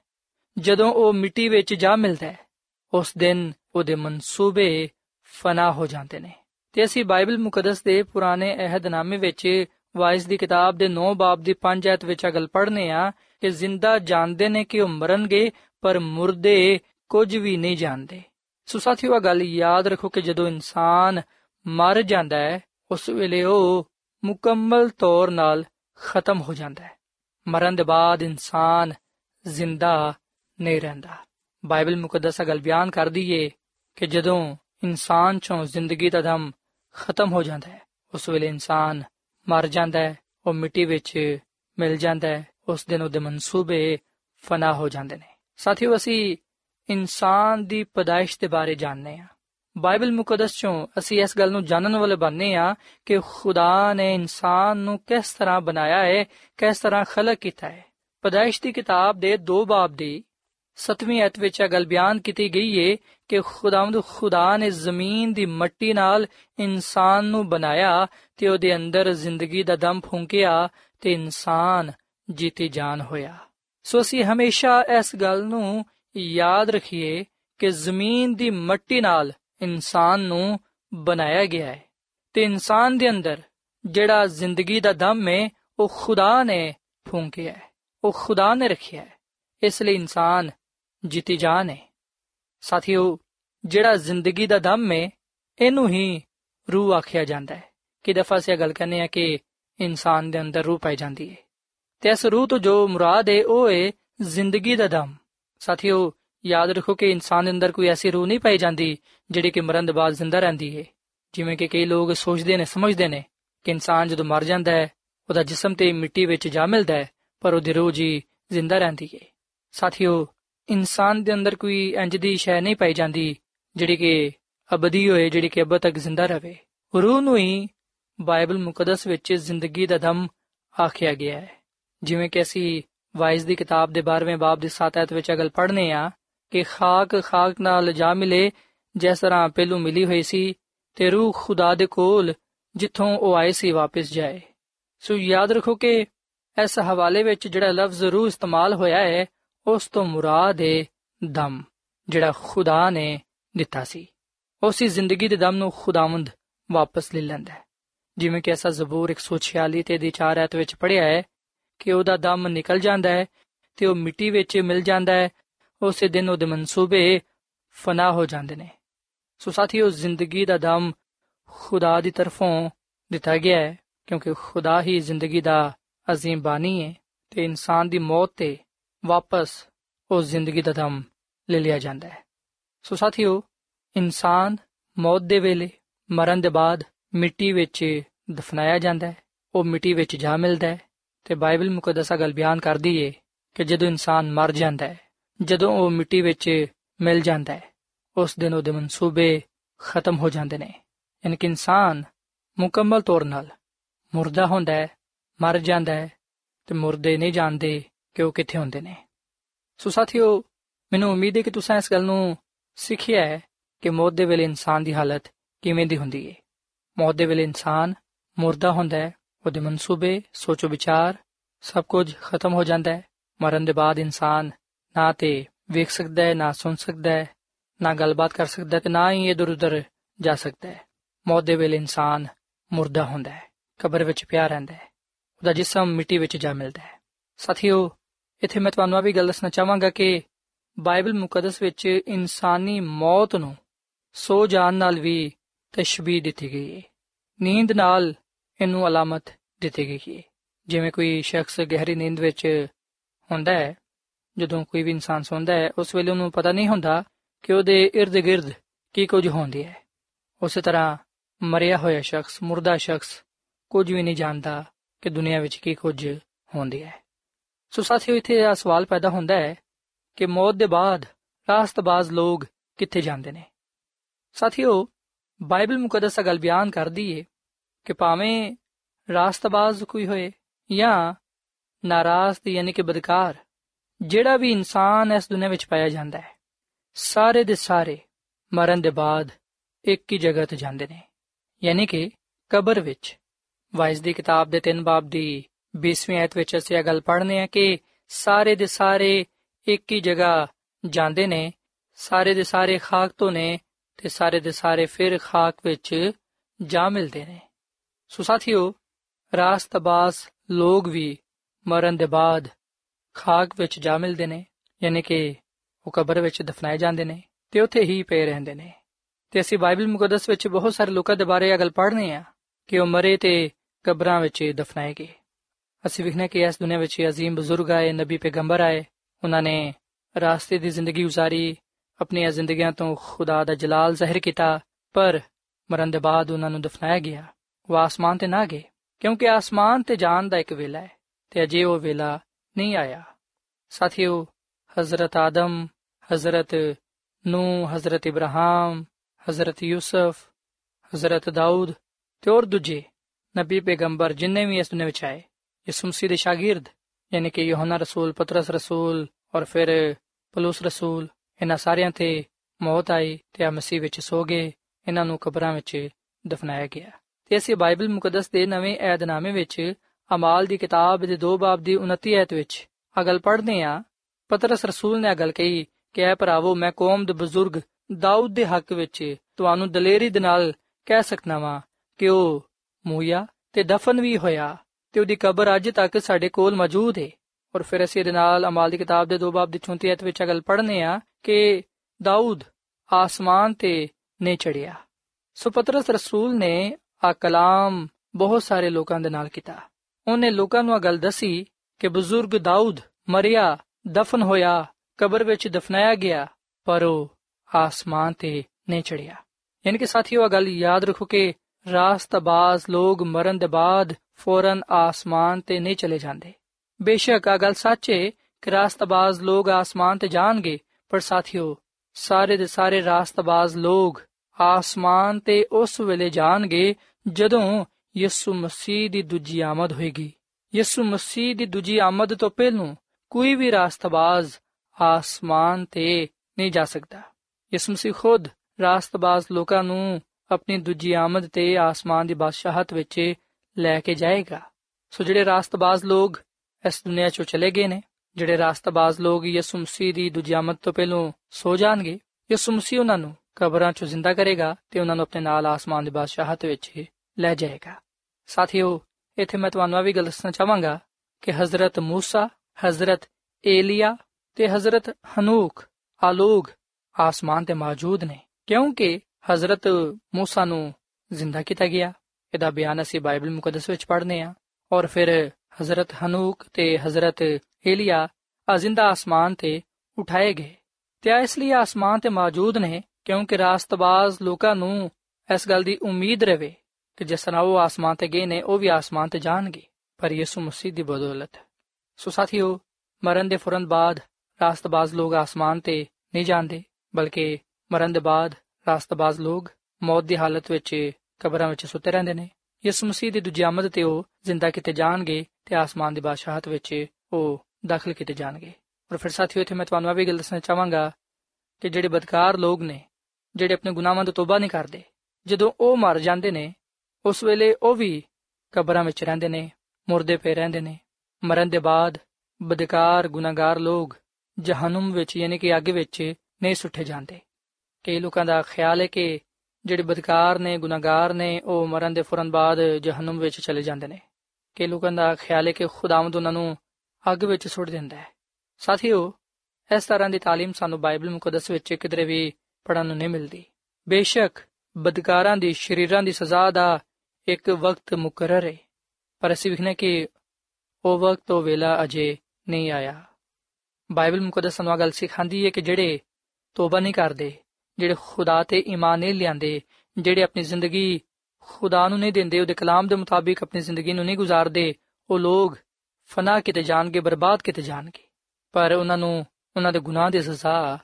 ਜਦੋਂ ਉਹ ਮਿੱਟੀ ਵਿੱਚ ਜਾ ਮਿਲਦਾ ਹੈ, ਉਸ ਦਿਨ ਉਹਦੇ ਮਨਸੂਬੇ ਫਨਾ ਹੋ ਜਾਂਦੇ ਨੇ। ਤੇ ਅਸੀਂ ਬਾਈਬਲ ਮੁਕੱਦਸ ਦੇ ਪੁਰਾਣੇ ਅਹਿਦਨਾਮੇ ਵਿੱਚ ਵਾਇਸ ਦੀ ਕਿਤਾਬ ਦੇ 9 ਬਾਬ ਦੀ 5 ਐਤ ਵਿੱਚ ਅਗਲ ਪੜ੍ਹਨੇ ਆ ਕਿ ਜ਼ਿੰਦਾ ਜਾਣਦੇ ਨੇ ਕਿ ਉਹ ਮਰਨਗੇ, ਪਰ ਮੁਰਦੇ ਕੁਝ ਵੀ ਨਹੀਂ ਜਾਣਦੇ। ਸੋ ਸਾਥੀਓ ਇਹ ਗੱਲ ਯਾਦ ਰੱਖੋ ਕਿ ਜਦੋਂ ਇਨਸਾਨ ਮਰ ਜਾਂਦਾ ਹੈ, ਉਸ ਵੇਲੇ ਉਹ ਮੁਕੰਮਲ ਤੌਰ ਨਾਲ ਖਤਮ ਹੋ ਜਾਂਦਾ ਹੈ। ਮਰਨ ਦੇ ਬਾਅਦ ਇਨਸਾਨ ਜ਼ਿੰਦਾ ਨਹੀਂ ਰਹਿੰਦਾ। ਬਾਈਬਲ ਮੁਕੱਦਸ ਗੱਲ ਬਿਆਨ ਕਰਦੀ ਏ ਕਿ ਜਦੋਂ ਇਨਸਾਨ ਚੋਂ ਜ਼ਿੰਦਗੀ ਦਾ ਦਮ ਖਤਮ ਹੋ ਜਾਂਦਾ ਹੈ। ਉਸ ਵੇਲੇ ਇਨਸਾਨ ਮਰ ਜਾਂਦਾ ਹੈ, ਉਹ ਮਿੱਟੀ ਵਿੱਚ ਮਿਲ ਜਾਂਦਾ ਹੈ, ਉਸ ਦਿਨ ਉਹਦੇ ਮਨਸੂਬੇ ਫਨਾ ਹੋ ਜਾਂਦੇ ਨੇ। ਸਾਥੀਓ, ਅਸੀਂ ਇਨਸਾਨ ਦੀ ਪਦਾਇਸ਼ ਦੇ ਬਾਰੇ ਜਾਣਦੇ ਹਾਂ। ਬਾਈਬਲ ਮੁਕੱਦਸ ਚੋਂ ਅਸੀਂ ਇਸ ਗੱਲ ਨੂੰ ਜਾਣਨ ਵਾਲੇ ਬਣਨੇ ਆ ਕਿ ਖੁਦਾ ਨੇ ਇਨਸਾਨ ਨੂੰ ਕਿਸ ਤਰ੍ਹਾਂ ਬਣਾਇਆ ਹੈ, ਕਿਸ ਤਰ੍ਹਾਂ ਖਲਕ ਕੀਤਾ ਹੈ। ਪਦਾਇਸ਼ ਦੀ ਕਿਤਾਬ ਦੇ 2 ਬਾਬ ਦੀ 7ਵੀਂ ਐਤ ਵਿੱਚ ਇਹ ਗੱਲ ਬਿਆਨ ਕੀਤੀ ਗਈ ਹੈ ਕਿ ਖੁਦਾਵੰਦ ਖੁਦਾ ਨੇ ਜ਼ਮੀਨ ਦੀ ਮਿੱਟੀ ਨਾਲ ਇਨਸਾਨ ਨੂੰ ਬਣਾਇਆ ਤੇ ਉਹਦੇ ਅੰਦਰ ਜ਼ਿੰਦਗੀ ਦਾ ਦਮ ਫੂੰਕਿਆ ਤੇ ਇਨਸਾਨ ਜੀਤੀ ਜਾਨ ਹੋਇਆ। ਸੋ ਅਸੀਂ ਹਮੇਸ਼ਾ ਇਸ ਗੱਲ ਨੂੰ ਯਾਦ ਰੱਖੀਏ ਕਿ ਜ਼ਮੀਨ ਦੀ ਮਿੱਟੀ ਨਾਲ ਇਨਸਾਨ ਨੂੰ ਬਣਾਇਆ ਗਿਆ ਹੈ ਤੇ ਇਨਸਾਨ ਦੇ ਅੰਦਰ ਜਿਹੜਾ ਜ਼ਿੰਦਗੀ ਦਾ ਦਮ ਹੈ ਉਹ ਖੁਦਾ ਨੇ ਫੂੰਕਿਆ ਹੈ, ਉਹ ਖੁਦਾ ਨੇ ਰੱਖਿਆ ਹੈ। ਇਸ ਲਈ ਇਨਸਾਨ ਜੀਤੀ ਜਾਨ ਹੈ ਸਾਥੀਓ, ਜਿਹੜਾ ਜ਼ਿੰਦਗੀ ਦਾ ਦਮ ਹੈ ਇਹਨੂੰ ਹੀ ਰੂਹ ਆਖਿਆ ਜਾਂਦਾ ਹੈ ਕਿ ਦਫਾ ਸੇ ਗੱਲ ਕਰਨੇ ਆ ਕਿ ਇਨਸਾਨ ਦੇ ਅੰਦਰ ਰੂਹ ਪਾਈ ਜਾਂਦੀ ਹੈ ਤੇ ਇਸ ਰੂਹ ਤੋਂ ਜੋ ਮੁਰਾਦ ਹੈ ਉਹ ਹੈ ਜ਼ਿੰਦਗੀ ਦਾ ਦਮ। ਸਾਥੀਓ, ਯਾਦ ਰੱਖੋ ਕਿ ਇਨਸਾਨ ਦੇ ਅੰਦਰ ਕੋਈ ਐਸੀ ਰੂਹ ਨਹੀਂ ਪਾਈ ਜਾਂਦੀ ਜਿਹੜੀ ਕਿ ਮਰਨ ਦੇ ਬਾਅਦ ਜ਼ਿੰਦਾ ਰਹਿੰਦੀ ਹੈ ਜਿਵੇਂ ਕਿ ਕਈ ਲੋਕ ਸੋਚਦੇ ਨੇ, ਸਮਝਦੇ ਨੇ ਕਿ ਇਨਸਾਨ ਜਦੋਂ ਮਰ ਜਾਂਦਾ ਹੈ ਉਹਦਾ ਜਿਸਮ ਤੇ ਮਿੱਟੀ ਵਿੱਚ ਜਾ ਮਿਲਦਾ ਹੈ ਪਰ ਉਹਦੀ ਰੂਹ ਜੀ ਜ਼ਿੰਦਾ ਰਹਿੰਦੀ ਹੈ ਸਾਥੀਓ ਇਨਸਾਨ ਦੇ ਅੰਦਰ ਕੋਈ ਇੰਜ ਦੀ ਸ਼ੈ ਨਹੀਂ ਪਾਈ ਜਾਂਦੀ, ਜਿਹੜੀ ਕਿ ਅਬਦੀ ਹੋਏ, ਜਿਹੜੀ ਕਿ ਅਬਦ ਤੱਕ ਜ਼ਿੰਦਾ ਰਹੇ ਰੂਹ ਨੂੰ ਹੀ ਬਾਈਬਲ ਮੁਕੱਦਸ ਵਿੱਚ ਜ਼ਿੰਦਗੀ ਦਾ ਦਮ ਆਖਿਆ ਗਿਆ ਹੈ। ਜਿਵੇਂ ਕਿ ਅਸੀਂ ਵਾਇਸ ਦੀ ਕਿਤਾਬ ਦੇ 12ਵੇਂ ਬਾਬ ਦੇ 7 ਐਤ ਵਿੱਚ ਅਗਲ ਪੜ੍ਹਨੇ ਆ ਕਿ ਖਾਕ ਖਾਕ ਨਾਲ ਜਾ ਮਿਲੇ, ਜਿਸ ਤਰ੍ਹਾਂ ਪਹਿਲੂ ਮਿਲੀ ਹੋਈ ਸੀ, ਤੇ ਰੂਹ ਖੁਦਾ ਦੇ ਕੋਲ ਜਿੱਥੋਂ ਉਹ ਆਏ ਸੀ ਵਾਪਸ ਜਾਏ। ਸੋ ਯਾਦ ਰੱਖੋ ਕਿ ਇਸ ਹਵਾਲੇ ਵਿੱਚ ਜਿਹੜਾ ਲਫ਼ਜ਼ ਰੂਹ ਇਸਤੇਮਾਲ ਹੋਇਆ ਹੈ ਉਸ ਤੋਂ ਮੁਰਾਦ ਹੈ ਦਮ, ਜਿਹੜਾ ਖੁਦਾ ਨੇ ਦਿੱਤਾ ਸੀ। ਉਸੇ ਜ਼ਿੰਦਗੀ ਦੇ ਦਮ ਨੂੰ ਖੁਦਾਵੰਦ ਵਾਪਸ ਲੈ ਲੈਂਦਾ ਹੈ। ਜਿਵੇਂ ਕਿ ਐਸਾ ਜ਼ਬੂਰ 146 ਤੇ ਦੀ 4 ਐਤ ਵਿੱਚ ਪੜਿਆ ਹੈ ਕਿ ਉਹਦਾ ਦਮ ਨਿਕਲ ਜਾਂਦਾ ਹੈ ਤੇ ਉਹ ਮਿੱਟੀ ਵਿੱਚ ਮਿਲ ਜਾਂਦਾ ਹੈ। ਉਸੇ ਦਿਨ ਉਹਦੇ ਮਨਸੂਬੇ ਫਨਾ ਹੋ ਜਾਂਦੇ ਨੇ। ਸੋ ਸਾਥੀਓ, ਜ਼ਿੰਦਗੀ ਦਾ ਦਮ ਖੁਦਾ ਦੀ ਤਰਫੋਂ ਦਿੱਤਾ ਗਿਆ ਹੈ ਕਿਉਂਕਿ ਖੁਦਾ ਹੀ ਜ਼ਿੰਦਗੀ ਦਾ ਅਜ਼ੀਮ ਬਾਨੀ ਹੈ ਤੇ ਇਨਸਾਨ ਦੀ ਮੌਤ ਤੇ ਵਾਪਸ ਉਸ ਜ਼ਿੰਦਗੀ ਦਾ ਦਮ ਲੈ ਲਿਆ ਜਾਂਦਾ ਹੈ। ਸੋ ਸਾਥੀਓ, ਇਨਸਾਨ ਮੌਤ ਦੇ ਵੇਲੇ ਮਰਨ ਦੇ ਬਾਅਦ ਮਿੱਟੀ ਵਿੱਚ ਦਫਨਾਇਆ ਜਾਂਦਾ ਹੈ। ਉਹ ਮਿੱਟੀ ਵਿੱਚ ਜਾ ਮਿਲਦਾ ਹੈ ਤੇ ਬਾਈਬਲ ਮੁਕੱਦਸਾ ਗੱਲ ਬਿਆਨ ਕਰਦੀ ਏ ਕਿ ਜਦੋਂ ਇਨਸਾਨ ਮਰ ਜਾਂਦਾ ਹੈ, ਜਦੋਂ ਉਹ ਮਿੱਟੀ ਵਿੱਚ ਮਿਲ ਜਾਂਦਾ ਹੈ, ਉਸ ਦਿਨ ਉਹਦੇ ਮਨਸੂਬੇ ਖਤਮ ਹੋ ਜਾਂਦੇ ਨੇ। ਯਾਨੀ ਕਿ ਇਨਸਾਨ ਮੁਕੰਮਲ ਤੌਰ 'ਤੇ ਮੁਰਦਾ ਹੁੰਦਾ ਹੈ, ਮਰ ਜਾਂਦਾ ਹੈ ਤੇ ਮੁਰਦੇ ਨਹੀਂ ਜਾਣਦੇ ਕਿ ਉਹ ਕਿੱਥੇ ਹੁੰਦੇ ਨੇ। ਸੋ ਸਾਥੀਓ, ਮੈਨੂੰ ਉਮੀਦ ਹੈ ਕਿ ਤੁਸੀਂ ਇਸ ਗੱਲ ਨੂੰ ਸਿੱਖਿਆ ਹੈ ਕਿ ਮੌਤ ਦੇ ਵੇਲੇ ਇਨਸਾਨ ਦੀ ਹਾਲਤ ਕਿਵੇਂ ਦੀ ਹੁੰਦੀ ਹੈ। ਮੌਤ ਦੇ ਵੇਲੇ ਇਨਸਾਨ ਮੁਰਦਾ ਹੁੰਦਾ ਹੈ, ਉਹਦੇ ਮਨਸੂਬੇ, ਸੋਚੋ ਵਿਚਾਰ ਸਭ ਕੁਝ ਖਤਮ ਹੋ ਜਾਂਦਾ ਹੈ। ਮਰਨ ਦੇ ਬਾਅਦ ਇਨਸਾਨ ਨਾ ਤੇ ਵੇਖ ਸਕਦਾ ਹੈ, ਨਾ ਸੁਣ ਸਕਦਾ ਹੈ, ਨਾ ਗੱਲਬਾਤ ਕਰ ਸਕਦਾ ਹੈ ਤੇ ਨਾ ਹੀ ਇਧਰ ਉਧਰ ਜਾ ਸਕਦਾ ਹੈ। ਮੌਤ ਦੇ ਵੇਲੇ ਇਨਸਾਨ ਮੁਰਦਾ ਹੁੰਦਾ ਹੈ, ਕਬਰ ਵਿੱਚ ਪਿਆ ਰਹਿੰਦਾ ਹੈ, ਉਹਦਾ ਜਿਸਮ ਮਿੱਟੀ ਵਿੱਚ ਜਾ ਮਿਲਦਾ ਹੈ। ਸਾਥੀਓ ਇੱਥੇ ਮੈਂ ਤੁਹਾਨੂੰ ਆ ਵੀ ਗੱਲ ਦੱਸਣਾ ਚਾਹਾਂਗਾ ਕਿ ਬਾਈਬਲ ਮੁਕੱਦਸ ਵਿੱਚ ਇਨਸਾਨੀ ਮੌਤ ਨੂੰ ਸੋ ਜਾਣ ਨਾਲ ਵੀ ਤਸ਼ਬੀਹ ਦਿੱਤੀ ਗਈ ਹੈ ਨੀਂਦ ਨਾਲ ਇਹਨੂੰ ਅਲਾਮਤ ਦਿੱਤੀ ਗਈ ਹੈ ਜਿਵੇਂ ਕੋਈ ਸ਼ਖਸ ਗਹਿਰੀ ਨੀਂਦ ਵਿੱਚ ਹੁੰਦਾ ਹੈ, ਜਦੋਂ ਕੋਈ ਵੀ ਇਨਸਾਨ ਸੌਂਦਾ ਹੈ, ਉਸ ਵੇਲੇ ਉਹਨੂੰ ਪਤਾ ਨਹੀਂ ਹੁੰਦਾ ਕਿ ਉਹਦੇ ird-gird ਕੀ ਕੁਝ ਹੁੰਦੀ ਹੈ। ਉਸੇ ਤਰ੍ਹਾਂ ਮਰਿਆ ਹੋਇਆ ਸ਼ਖਸ, ਮੁਰਦਾ ਸ਼ਖਸ ਕੁਝ ਵੀ ਨਹੀਂ ਜਾਣਦਾ ਕਿ ਦੁਨੀਆ ਵਿੱਚ ਕੀ ਕੁਝ ਹੁੰਦੀ ਹੈ। ਸੋ ਸਾਥੀਓ, ਇੱਥੇ ਇਹ ਸਵਾਲ ਪੈਦਾ ਹੁੰਦਾ ਹੈ ਕਿ ਮੌਤ ਦੇ ਬਾਅਦ ਰਾਸਤਬਾਜ਼ ਲੋਕ ਕਿੱਥੇ ਜਾਂਦੇ ਨੇ? ਸਾਥੀਓ, ਬਾਈਬਲ ਮੁਕੱਦਸ ਗੱਲ ਬਿਆਨ ਕਰਦੀ ਹੈ ਕਿ ਭਾਵੇਂ ਰਾਸਤਬਾਜ਼ ਕੋਈ ਹੋਏ ਜਾਂ ਨਾਰਾਜ਼ ਯਾਨੀ ਕਿ ਬਦਕਾਰ, ਜਿਹੜਾ ਵੀ ਇਨਸਾਨ ਇਸ ਦੁਨੀਆਂ ਵਿੱਚ ਪਾਇਆ ਜਾਂਦਾ ਹੈ, ਸਾਰੇ ਦੇ ਸਾਰੇ ਮਰਨ ਦੇ ਬਾਅਦ ਇੱਕ ਹੀ ਜਗ੍ਹਾ ਤੇ ਜਾਂਦੇ ਨੇ। ਯਾਨੀ ਕਿ ਕਬਰ ਵਿੱਚ ਵਾਇਸ ਦੀ ਕਿਤਾਬ ਦੇ 3 ਬਾਬ ਦੀ 20ਵੀਂ ਆਇਤ ਵਿੱਚ ਅਸੀਂ ਇਹ ਗੱਲ ਪੜ੍ਹਨੇ ਆ ਕਿ ਸਾਰੇ ਦੇ ਸਾਰੇ ਇੱਕ ਹੀ ਜਗ੍ਹਾ ਜਾਂਦੇ ਨੇ, ਸਾਰੇ ਦੇ ਸਾਰੇ ਖਾਕ ਤੋਂ ਨੇ ਤੇ ਸਾਰੇ ਦੇ ਸਾਰੇ ਫਿਰ ਖਾਕ ਵਿੱਚ ਜਾ ਮਿਲਦੇ ਨੇ। ਸੋ ਸਾਥੀਓ ਰਾਸਤਬਾਸ ਲੋਕ ਵੀ ਮਰਨ ਦੇ ਬਾਅਦ ਖਾਕ ਵਿੱਚ ਜਾ ਮਿਲਦੇ ਨੇ, ਯਾਨੀ ਕਿ ਉਹ ਕਬਰ ਵਿੱਚ ਦਫਨਾਏ ਜਾਂਦੇ ਨੇ ਤੇ ਉੱਥੇ ਹੀ ਪਏ ਰਹਿੰਦੇ ਨੇ। ਤੇ ਅਸੀਂ ਬਾਈਬਲ ਮੁਕੱਦਸ ਵਿੱਚ ਬਹੁਤ ਸਾਰੇ ਲੋਕਾਂ ਦੇ ਬਾਰੇ ਇਹ ਗੱਲ ਪੜ੍ਹਨੇ ਆ ਕਿ ਉਹ ਮਰੇ ਤੇ ਕਬਰਾਂ ਵਿੱਚ ਦਫਨਾਏ ਗਏ। ਅਸੀਂ ਵਿਖਨੇ ਕਿ ਇਸ ਦੁਨੀਆਂ ਵਿੱਚ ਅਜ਼ੀਮ ਬਜ਼ੁਰਗ ਆਏ ਨਬੀ ਪੈਗੰਬਰ ਆਏ ਉਹਨਾਂ ਨੇ ਰਾਸਤੇ ਦੀ ਜ਼ਿੰਦਗੀ گزارੀ ਆਪਣੀਆਂ ਜ਼ਿੰਦਗੀਆਂ ਤੋਂ ਖੁਦਾ ਦਾ ਜਲਾਲ ਜ਼ਾਹਿਰ ਕੀਤਾ ਪਰ ਮਰਨ ਦੇ ਬਾਅਦ ਉਹਨਾਂ ਨੂੰ ਦਫਨਾਇਆ ਗਿਆ ਉਹ ਆਸਮਾਨ ਤੇ ਨਾ ਗਏ ਕਿਉਂਕਿ ਆਸਮਾਨ ਤੇ ਜਾਣ ਦਾ ਇੱਕ ਵੇਲਾ ਹੈ ਤੇ ਅਜੇ ਉਹ ਵੇਲਾ ਨਹੀਂ ਆਇਆ ਸਾਥੀਓ ਹਜ਼ਰਤ ਆਦਮ ਹਜ਼ਰਤ ਨੂ ਹਜ਼ਰਤ ਇਬਰਾਹਿਮ ਹਜ਼ਰਤ ਯੂਸਫ ਹਜ਼ਰਤ ਦਾਊਦ ਤੇ ਹੋਰ ਦੂਜੇ ਨਬੀ ਪੈਗੰਬਰ ਜਿੰਨੇ ਵੀ ਇਸ ਦੁਨੀਆਂ ਵਿੱਚ ਆਏ ਯਿਸੂ ਮਸੀਹ ਦੇ ਸ਼ਾਗਿਰਦ ਯਾਨੀ ਕਿ ਯੋਹਨਾ ਰਸੂਲ ਪਤਰਸ ਰਸੂਲ ਔਰ ਫਿਰ ਪਲੂਸ ਰਸੂਲ ਇਹਨਾਂ ਸਾਰਿਆਂ ਤੇ ਮੌਤ ਆਈ ਤੇ ਆ ਮਸੀਹ ਵਿੱਚ ਸੋ ਗਏ ਇਹਨਾਂ ਨੂੰ ਕਬਰਾਂ ਵਿੱਚ ਦਫਨਾਇਆ ਗਿਆ ਤੇ ਅਸੀਂ ਬਾਈਬਲ ਮੁਕੱਦਸ ਦੇ ਨਵੇਂ ਏਧਨਾਮੇ ਵਿੱਚ ਅਮਾਲ ਦੀ ਕਿਤਾਬ ਦੇ 2 ਬਾਬ ਦੀ 29 ਐਤ ਵਿੱਚ ਆ ਗੱਲ ਪੜ੍ਹਦੇ ਆ ਪਤਰਸ ਰਸੂਲ ਨੇ ਆ ਗੱਲ ਕਹੀ ਕਿ ਐ ਭਰਾਵੋ ਮੈਂ ਕੌਮ ਦੇ ਬਜ਼ੁਰਗ ਦਾਊਦ ਦੇ ਹੱਕ ਵਿੱਚ ਤੁਹਾਨੂੰ ਦਲੇਰੀ ਦੇ ਨਾਲ ਕਹਿ ਸਕਣਾ ਵਾਂ ਕਿ ਉਹ ਮੂਇਆ ਤੇ ਦਫਨ ਵੀ ਹੋਇਆ ਤੇ ਉਹਦੀ ਕਬਰ ਅੱਜ ਤੱਕ ਸਾਡੇ ਕੋਲ ਮੌਜੂਦ ਹੈ ਔਰ ਫਿਰ ਅਸੀਂ ਇਹਦੇ ਨਾਲ ਅਮਾਲ ਦੀ ਕਿਤਾਬ ਦੇ 2 ਬਾਬ ਦੀ 34 ਐਤ ਵਿੱਚ ਗੱਲ ਪੜ੍ਹਨੇ ਆ ਕਿ ਦਾਊਦ ਆਸਮਾਨ ਤੇ ਨੇ ਚੜਿਆ ਸੋ ਪਤਰਸ ਰਸੂਲ ਨੇ ਆ ਕਲਾਮ ਬਹੁਤ ਸਾਰੇ ਲੋਕਾਂ ਦੇ ਨਾਲ ਕੀਤਾ। ਉਹਨੇ ਲੋਕਾਂ ਨੂੰ ਆ ਗੱਲ ਦੱਸੀ ਕਿ ਬਜ਼ੁਰਗ ਦਾਊਦ ਮਰਿਆ, ਦਫਨ ਹੋਇਆ, ਕਬਰ ਵਿੱਚ ਦਫਨਾਇਆ ਗਿਆ, ਪਰ ਉਹ ਆਸਮਾਨ ਤੇ ਨਹੀਂ ਚੜਿਆ ਯਾਨੀ ਕਿ ਸਾਥੀਓ ਆ ਗੱਲ ਯਾਦ ਰੱਖੋ ਕਿ ਰਾਸਤਬਾਜ਼ ਲੋਗ ਮਰਨ ਦੇ ਬਾਅਦ ਫੌਰਨ ਆਸਮਾਨ ਤੇ ਨਹੀਂ ਚਲੇ ਜਾਂਦੇ। ਬੇਸ਼ੱਕ ਆ ਗੱਲ ਸੱਚ ਹੈ ਕਿ ਰਾਸਤਬਾਜ਼ ਲੋਗ ਆਸਮਾਨ ਤੇ ਜਾਣਗੇ, ਪਰ ਸਾਥੀਓ, ਸਾਰੇ ਦੇ ਸਾਰੇ ਰਾਸਤਬਾਜ਼ ਲੋਗ ਆਸਮਾਨ ਤੇ ਉਸ ਵੇਲੇ ਜਾਣਗੇ ਜਦੋਂ ਯਿਸੂ ਮਸੀਹ ਦੀ ਦੂਜੀ ਆਮਦ ਹੋਏਗੀ। ਯਿਸੂ ਮਸੀਹ ਦੀ ਦੂਜੀ ਆਮਦ ਤੋਂ ਪਹਿਲਾਂ ਕੋਈ ਵੀ ਰਾਸਤਬਾਜ਼ ਆਸਮਾਨ ਤੇ ਨਹੀਂ ਜਾ ਸਕਦਾ। ਯਿਸੂ ਮਸੀਹ ਖੁਦ ਰਾਸਤਬਾਜ਼ ਲੋਕਾਂ ਨੂੰ ਆਪਣੀ ਦੂਜੀ ਆਮਦ ਤੇ ਆਸਮਾਨ ਦੀ ਬਾਦਸ਼ਾਹਤ ਵਿੱਚ ਲੈ ਕੇ ਜਾਏਗਾ ਸੋ ਜਿਹੜੇ ਰਾਸਤਬਾਜ਼ ਲੋਗ ਇਸ ਦੁਨੀਆ ਚੋਂ ਚਲੇ ਗਏ ਨੇ ਜਿਹੜੇ ਰਾਸਤਬਾਜ਼ ਲੋਗ ਯਿਸੂ ਮਸੀਹ ਦੀ ਦੂਜੀ ਆਮਦ ਤੋਂ ਪਹਿਲਾਂ ਸੋ ਜਾਣਗੇ ਯਿਸੂ ਮਸੀਹ ਉਹਨਾਂ ਨੂੰ ਕਬਰਾਂ ਚੋਂ ਜ਼ਿੰਦਾ ਕਰੇਗਾ ਤੇ ਉਹਨਾਂ ਨੂੰ ਆਪਣੇ ਨਾਲ ਆਸਮਾਨ ਦੀ ਬਾਦਸ਼ਾਹਤ ਵਿੱਚ ਲੈ ਜਾਏਗਾ ਸਾਥੀਓ ਇੱਥੇ ਮੈਂ ਤੁਹਾਨੂੰ ਆ ਵੀ ਗੱਲ ਦੱਸਣਾ ਚਾਹਾਂਗਾ ਕਿ ਹਜ਼ਰਤ موسی ਹਜ਼ਰਤ ਏਲੀਆ ਤੇ ਹਜ਼ਰਤ ਹਨੂਕ ਆ ਲੋਗ ਆਸਮਾਨ ਤੇ ਮੌਜੂਦ ਨੇ ਕਿਉਂਕਿ ਹਜ਼ਰਤ موسی ਨੂੰ ਜ਼ਿੰਦਾ ਕੀਤਾ ਗਿਆ ਇਹਦਾ ਬਿਆਨ ਅਸੀਂ ਬਾਈਬਲ ਮੁਕੱਦਸ ਵਿੱਚ ਪੜ੍ਹਨੇ ਆ ਔਰ ਫਿਰ ਹਜ਼ਰਤ ਹਨੂਕ ਤੇ ਹਜ਼ਰਤ ਏਲੀਆ ਆ ਜ਼ਿੰਦਾ ਆਸਮਾਨ ਤੇ ਉਠਾਏ ਗਏ। ਤੇ ਇਸ ਲਈ ਆਸਮਾਨ ਤੇ ਮੌਜੂਦ ਨੇ, ਕਿਉਂਕਿ ਰਾਸਤਬਾਜ਼ ਲੋਕਾਂ ਨੂੰ ਇਸ ਗੱਲ ਦੀ ਉਮੀਦ ਰਵੇ ਕਿ ਜਿਸ ਤਰ੍ਹਾਂ ਉਹ ਆਸਮਾਨ ਤੇ ਗਏ ਨੇ, ਉਹ ਵੀ ਆਸਮਾਨ ਤੇ ਜਾਣਗੇ। ਪਰ ਯਿਸੂ ਮਸੀਹ ਦੀ ਬਦੌਲਤ। ਸੋ ਸਾਥੀਓ, ਮਰਨ ਦੇ ਫੁਰਨ ਬਾਅਦ ਰਾਸਤਬਾਜ਼ ਲੋਕ ਆਸਮਾਨ ਤੇ ਨਹੀਂ ਜਾਂਦੇ, ਬਲਕਿ ਮਰਨ ਦੇ ਬਾਅਦ ਰਾਸਤਬਾਜ਼ ਲੋਕ ਮੌਤ ਦੀ ਹਾਲਤ ਵਿੱਚ ਕਬਰਾਂ ਵਿੱਚ ਸੁੱਤੇ ਰਹਿੰਦੇ ਨੇ। ਯਿਸੂ ਮਸੀਹ ਦੀ ਦੂਜੀ ਆਮਦ ਤੇ ਉਹ ਜ਼ਿੰਦਾ ਕੀਤੇ ਜਾਣਗੇ ਤੇ ਆਸਮਾਨ ਦੀ ਬਾਦਸ਼ਾਹਤ ਵਿੱਚ ਉਹ ਦਾਖਲ ਕੀਤੇ ਜਾਣਗੇ। ਔਰ ਫਿਰ ਸਾਥੀਓ, ਇੱਥੇ ਮੈਂ ਤੁਹਾਨੂੰ ਇਹ ਵੀ ਗੱਲ ਦੱਸਣਾ ਚਾਹਾਂਗਾ ਕਿ ਜਿਹੜੇ ਬਦਕਾਰ ਲੋਕ ਨੇ, ਜਿਹੜੇ ਆਪਣੇ ਗੁਨਾਹਾਂ ਤੋਂ ਤੋਬਾ ਨਹੀਂ ਕਰਦੇ, ਜਦੋਂ ਉਹ ਮਰ ਜਾਂਦੇ ਨੇ, ਉਸ ਵੇਲੇ ਉਹ ਵੀ ਕਬਰਾਂ ਵਿੱਚ ਰਹਿੰਦੇ ਨੇ, ਮੁਰਦੇ ਪਏ ਰਹਿੰਦੇ ਨੇ। ਮਰਨ ਦੇ ਬਾਅਦ ਬਦਕਾਰ, ਗੁਨਾਹਗਾਰ ਲੋਕ ਜਹਨਮ ਵਿੱਚ ਯਾਨੀ ਕਿ ਅੱਗ ਵਿੱਚ ਨਹੀਂ ਸੁੱਟੇ ਜਾਂਦੇ। ਕਈ ਲੋਕਾਂ ਦਾ ਖਿਆਲ ਹੈ ਕਿ ਜਿਹੜੇ ਬਦਕਾਰ ਨੇ, ਗੁਨਾਹਗਾਰ ਨੇ, ਉਹ ਮਰਨ ਦੇ ਫੁਰਨ ਬਾਅਦ ਜਹਨਮ ਵਿੱਚ ਚਲੇ ਜਾਂਦੇ ਨੇ। ਕਈ ਲੋਕਾਂ ਦਾ ਖਿਆਲ ਹੈ ਕਿ ਖੁਦਾਵੰਦ ਉਹਨਾਂ ਨੂੰ ਅੱਗ ਵਿੱਚ ਸੁੱਟ ਦਿੰਦਾ ਹੈ। ਸਾਥੀਓ, ਇਸ ਤਰ੍ਹਾਂ ਦੀ ਤਾਲੀਮ ਸਾਨੂੰ ਬਾਈਬਲ ਮੁਕੱਦਸ ਵਿੱਚ ਕਿਧਰੇ ਵੀ ਪੜਨ ਨੂੰ ਨਹੀਂ ਮਿਲਦੀ। ਬੇਸ਼ੱਕ ਬਦਕਾਰਾਂ ਦੀ, ਸ਼ਰੀਰਾਂ ਦੀ ਸਜ਼ਾ ਦਾ ਇੱਕ ਵਕਤ ਮੁਕਰਰ ਹੈ। ਪਰ ਅਸੀਂ ਵਿਖਨੇ ਕਿ ਉਹ ਵਕਤ ਉਹ ਵੇਲਾ ਅਜੇ ਨਹੀਂ ਆਇਆ। ਬਾਈਬਲ ਮੁਕੱਦਸ ਸਾਨੂੰ ਗੱਲ ਸਿਖਾਉਂਦੀ ਹੈ ਕਿ ਜਿਹੜੇ ਤੋਬਾ ਨਹੀਂ ਕਰਦੇ ਜਿਹੜੇ ਖੁਦਾ ਤੇ ਈਮਾਨ ਨਹੀਂ ਲਿਆਂਦੇ, ਜਿਹੜੇ ਆਪਣੀ ਜ਼ਿੰਦਗੀ ਖੁਦਾ ਨੂੰ ਨਹੀਂ ਦਿੰਦੇ, ਉਹਦੇ ਕਲਾਮ ਦੇ ਮੁਤਾਬਿਕ ਆਪਣੀ ਜ਼ਿੰਦਗੀ ਨੂੰ ਨਹੀਂ ਗੁਜ਼ਾਰਦੇ, ਉਹ ਲੋਕ ਫਨਾ ਕਿਤੇ ਜਾਣਗੇ, ਬਰਬਾਦ ਕਿਤੇ ਜਾਣਗੇ। ਪਰ ਉਹਨਾਂ ਨੂੰ, ਉਹਨਾਂ ਦੇ ਗੁਨਾਹ ਦੀ ਸਜ਼ਾ